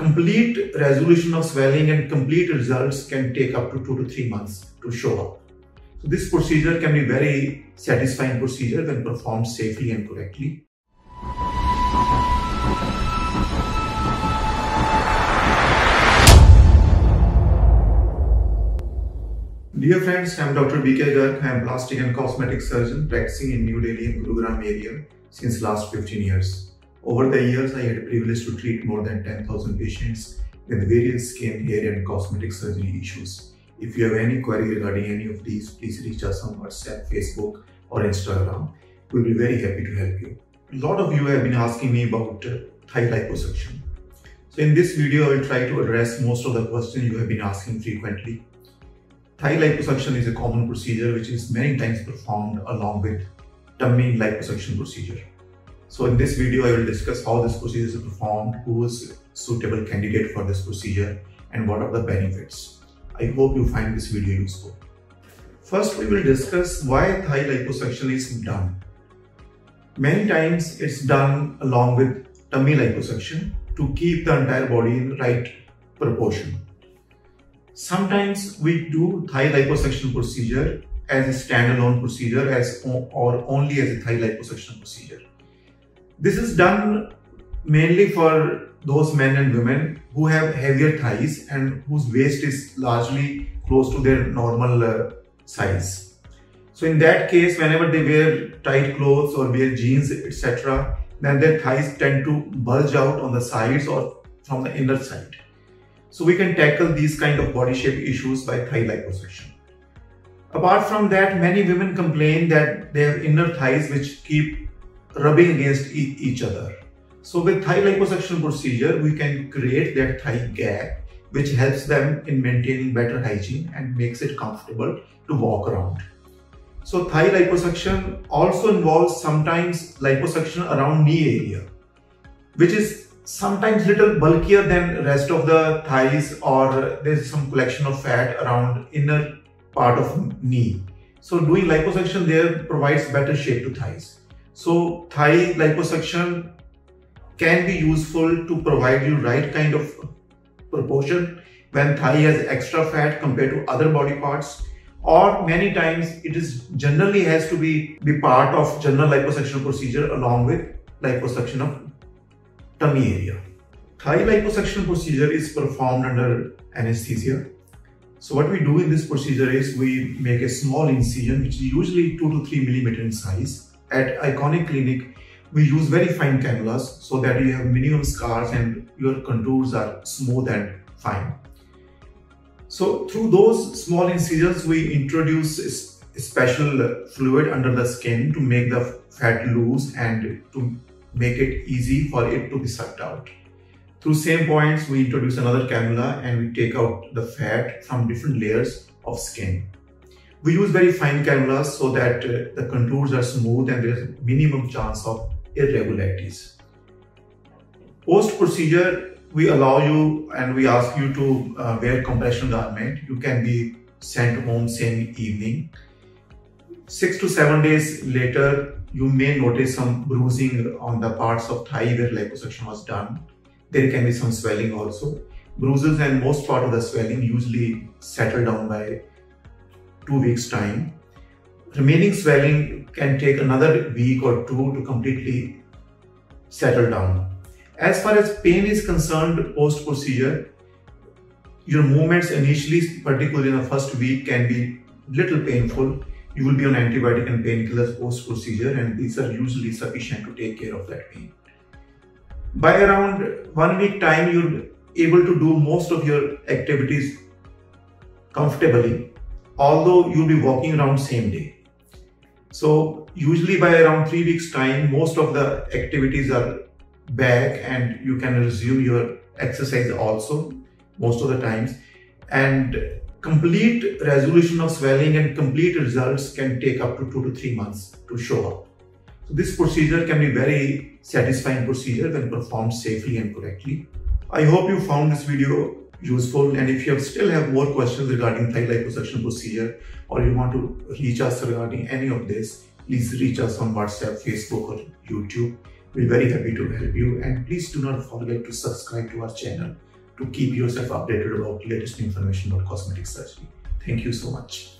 complete resolution of swelling and complete results can take up to two to three months to show up. So this procedure can be very satisfying procedure when performed safely and correctly. Dear friends, I am Dr. BK Garg. I am plastic and cosmetic surgeon practicing in New Delhi and Gurugram area since last 15 years. Over the years, I had a privilege to treat more than 10,000 patients with various skin, hair and cosmetic surgery issues. If you have any query regarding any of these, please reach us on WhatsApp, Facebook or Instagram. We'll be very happy to help you. A lot of you have been asking me about uh, thigh liposuction. So in this video, I will try to address most of the questions you have been asking frequently. Thigh liposuction is a common procedure which is many times performed along with tummy liposuction procedure. So in this video, I will discuss how this procedure is performed, who is suitable candidate for this procedure, and what are the benefits. I hope you find this video useful. First, we will discuss why thigh liposuction is done. Many times it's done along with tummy liposuction to keep the entire body in right proportion. Sometimes we do thigh liposuction procedure as a standalone procedure as or only as a thigh liposuction procedure. This is done mainly for those men and women who have heavier thighs and whose waist is largely close to their normal uh, size. So in that case, whenever they wear tight clothes or wear jeans, etc., then their thighs tend to bulge out on the sides or from the inner side. So we can tackle these kind of body shape issues by thigh liposuction. Apart from that, many women complain that they have inner thighs which keep rubbing against e each other. So with thigh liposuction procedure, we can create that thigh gap, which helps them in maintaining better hygiene and makes it comfortable to walk around. So thigh liposuction also involves sometimes liposuction around knee area, which is sometimes little bulkier than rest of the thighs or there's some collection of fat around inner part of knee. So doing liposuction there provides better shape to thighs. So thigh liposuction can be useful to provide you right kind of proportion when thigh has extra fat compared to other body parts or many times it is generally has to be, be part of general liposuction procedure along with liposuction of tummy area. Thigh liposuction procedure is performed under anesthesia. So what we do in this procedure is we make a small incision which is usually 2 to 3 millimeter in size at Iconic Clinic, we use very fine cannulas so that you have minimum scars and your contours are smooth and fine. So through those small incisions, we introduce special fluid under the skin to make the fat loose and to make it easy for it to be sucked out. Through same points, we introduce another cannula and we take out the fat from different layers of skin. We use very fine cannulas so that uh, the contours are smooth and there is minimum chance of irregularities. Post procedure, we allow you and we ask you to uh, wear compression garment. You can be sent home same evening. Six to seven days later, you may notice some bruising on the parts of thigh where liposuction was done. There can be some swelling also. Bruises and most part of the swelling usually settle down by two weeks time. Remaining swelling can take another week or two to completely settle down. As far as pain is concerned post procedure, your movements initially, particularly in the first week, can be little painful. You will be on antibiotic and painkillers post procedure, and these are usually sufficient to take care of that pain. By around one week time, you're able to do most of your activities comfortably although you'll be walking around same day. So usually by around three weeks time, most of the activities are back and you can resume your exercise also most of the times. And complete resolution of swelling and complete results can take up to two to three months to show up. So this procedure can be very satisfying procedure when performed safely and correctly. I hope you found this video useful. And if you still have more questions regarding thigh liposuction procedure or you want to reach us regarding any of this, please reach us on WhatsApp, Facebook or YouTube. We're very happy to help you and please do not forget to subscribe to our channel to keep yourself updated about latest information about cosmetic surgery. Thank you so much.